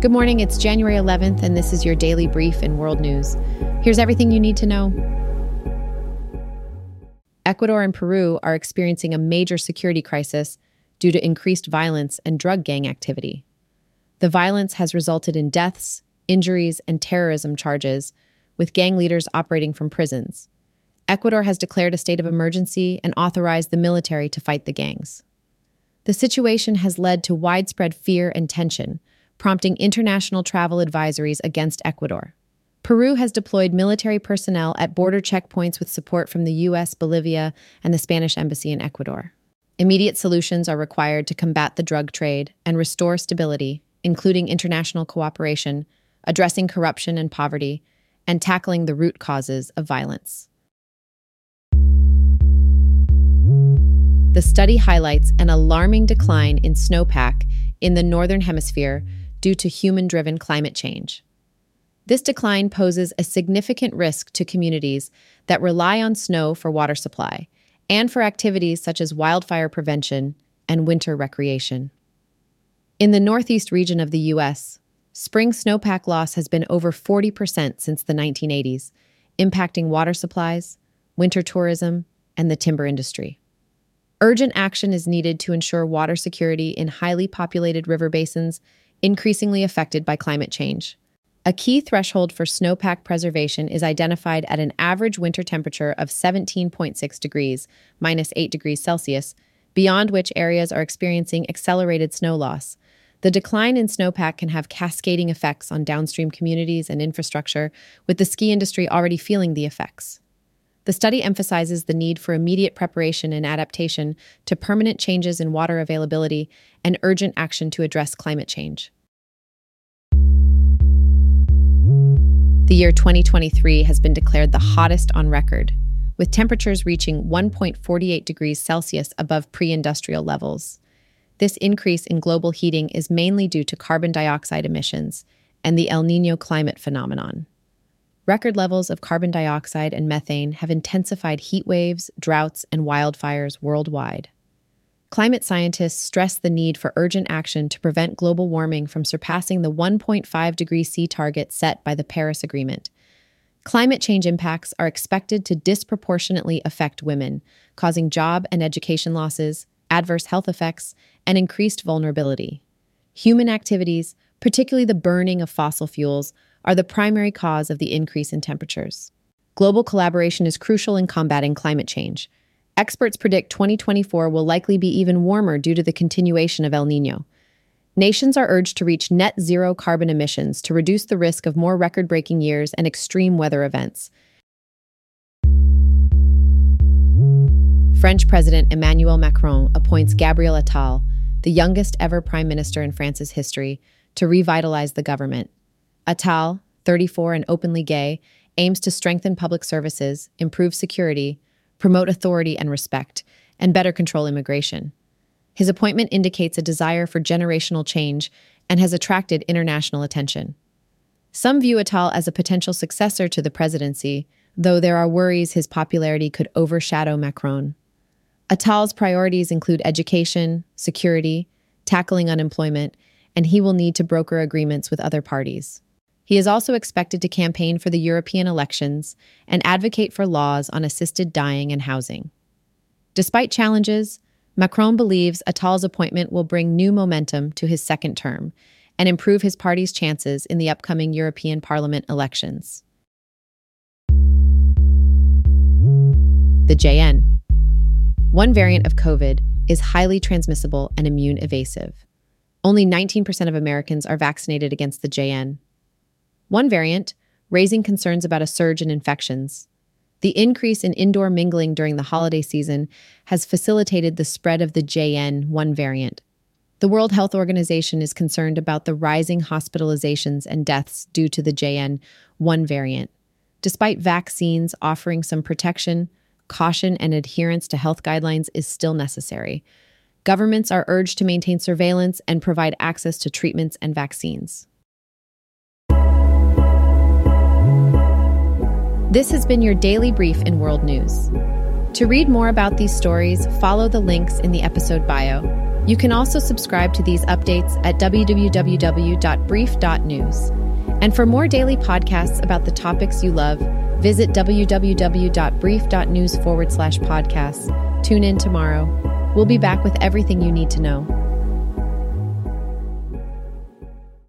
Good morning, it's January 11th, and this is your daily brief in world news. Here's everything you need to know. Ecuador and Peru are experiencing a major security crisis due to increased violence and drug gang activity. The violence has resulted in deaths, injuries, and terrorism charges, with gang leaders operating from prisons. Ecuador has declared a state of emergency and authorized the military to fight the gangs. The situation has led to widespread fear and tension, prompting international travel advisories against Ecuador. Peru has deployed military personnel at border checkpoints with support from the US, Bolivia, and the Spanish embassy in Ecuador. Immediate solutions are required to combat the drug trade and restore stability, including international cooperation, addressing corruption and poverty, and tackling the root causes of violence. The study highlights an alarming decline in snowpack in the Northern Hemisphere due to human driven climate change. This decline poses a significant risk to communities that rely on snow for water supply and for activities such as wildfire prevention and winter recreation. In the northeast region of the U.S., spring snowpack loss has been over 40% since the 1980s, impacting water supplies, winter tourism, and the timber industry. Urgent action is needed to ensure water security in highly populated river basins increasingly affected by climate change. A key threshold for snowpack preservation is identified at an average winter temperature of 17.6 degrees, minus 8 degrees Celsius, beyond which areas are experiencing accelerated snow loss. The decline in snowpack can have cascading effects on downstream communities and infrastructure, with the ski industry already feeling the effects. The study emphasizes the need for immediate preparation and adaptation to permanent changes in water availability and urgent action to address climate change. The year 2023 has been declared the hottest on record, with temperatures reaching 1.48 degrees Celsius above pre industrial levels. This increase in global heating is mainly due to carbon dioxide emissions and the El Nino climate phenomenon. Record levels of carbon dioxide and methane have intensified heat waves, droughts, and wildfires worldwide. Climate scientists stress the need for urgent action to prevent global warming from surpassing the 1.5 degree C target set by the Paris Agreement. Climate change impacts are expected to disproportionately affect women, causing job and education losses, adverse health effects, and increased vulnerability. Human activities, particularly the burning of fossil fuels, are the primary cause of the increase in temperatures. Global collaboration is crucial in combating climate change. Experts predict 2024 will likely be even warmer due to the continuation of El Nino. Nations are urged to reach net zero carbon emissions to reduce the risk of more record breaking years and extreme weather events. French President Emmanuel Macron appoints Gabriel Attal, the youngest ever prime minister in France's history, to revitalize the government. Attal, 34 and openly gay, aims to strengthen public services, improve security, promote authority and respect, and better control immigration. His appointment indicates a desire for generational change and has attracted international attention. Some view Attal as a potential successor to the presidency, though there are worries his popularity could overshadow Macron. Attal's priorities include education, security, tackling unemployment, and he will need to broker agreements with other parties. He is also expected to campaign for the European elections and advocate for laws on assisted dying and housing. Despite challenges, Macron believes Attal's appointment will bring new momentum to his second term and improve his party's chances in the upcoming European Parliament elections. The JN. One variant of COVID is highly transmissible and immune evasive. Only 19% of Americans are vaccinated against the JN, one variant, raising concerns about a surge in infections. The increase in indoor mingling during the holiday season has facilitated the spread of the JN1 variant. The World Health Organization is concerned about the rising hospitalizations and deaths due to the JN1 variant. Despite vaccines offering some protection, caution and adherence to health guidelines is still necessary. Governments are urged to maintain surveillance and provide access to treatments and vaccines. This has been your daily brief in world news. To read more about these stories, follow the links in the episode bio. You can also subscribe to these updates at www.brief.news. And for more daily podcasts about the topics you love, visit www.brief.news forward slash podcasts. Tune in tomorrow. We'll be back with everything you need to know.